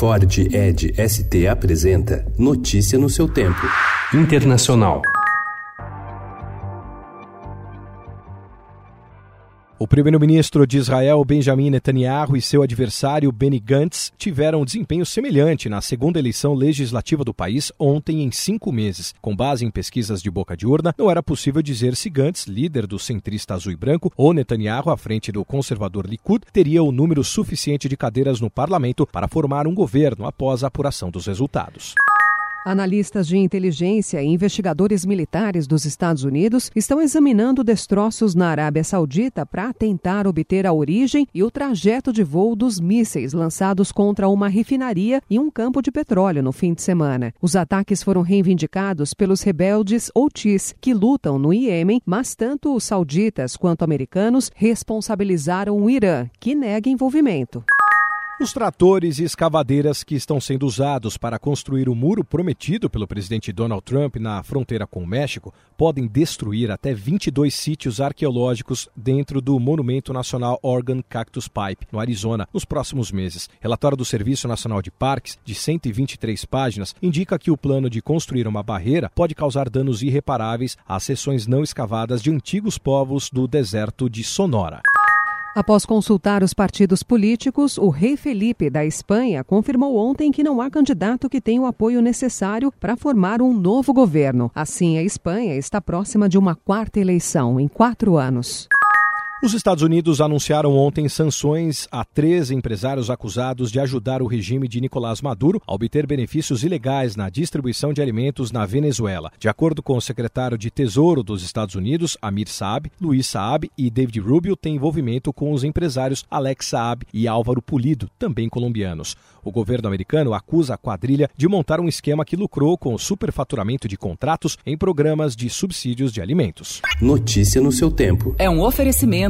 Ford Ed ST apresenta Notícia no seu tempo. Internacional. O primeiro-ministro de Israel, Benjamin Netanyahu, e seu adversário, Benny Gantz, tiveram um desempenho semelhante na segunda eleição legislativa do país ontem em cinco meses. Com base em pesquisas de boca de urna, não era possível dizer se Gantz, líder do centrista azul e branco, ou Netanyahu, à frente do conservador Likud, teria o número suficiente de cadeiras no parlamento para formar um governo após a apuração dos resultados. Analistas de inteligência e investigadores militares dos Estados Unidos estão examinando destroços na Arábia Saudita para tentar obter a origem e o trajeto de voo dos mísseis lançados contra uma refinaria e um campo de petróleo no fim de semana. Os ataques foram reivindicados pelos rebeldes Houthis, que lutam no Iêmen, mas tanto os sauditas quanto americanos responsabilizaram o Irã, que nega envolvimento. Os tratores e escavadeiras que estão sendo usados para construir o muro prometido pelo presidente Donald Trump na fronteira com o México podem destruir até 22 sítios arqueológicos dentro do Monumento Nacional Oregon Cactus Pipe, no Arizona, nos próximos meses. Relatório do Serviço Nacional de Parques, de 123 páginas, indica que o plano de construir uma barreira pode causar danos irreparáveis às seções não escavadas de antigos povos do deserto de Sonora. Após consultar os partidos políticos, o rei Felipe da Espanha confirmou ontem que não há candidato que tenha o apoio necessário para formar um novo governo. Assim, a Espanha está próxima de uma quarta eleição em quatro anos. Os Estados Unidos anunciaram ontem sanções a três empresários acusados de ajudar o regime de Nicolás Maduro a obter benefícios ilegais na distribuição de alimentos na Venezuela. De acordo com o secretário de Tesouro dos Estados Unidos, Amir Saab, Luiz Saab e David Rubio têm envolvimento com os empresários Alex Saab e Álvaro Pulido, também colombianos. O governo americano acusa a quadrilha de montar um esquema que lucrou com o superfaturamento de contratos em programas de subsídios de alimentos. Notícia no seu tempo. É um oferecimento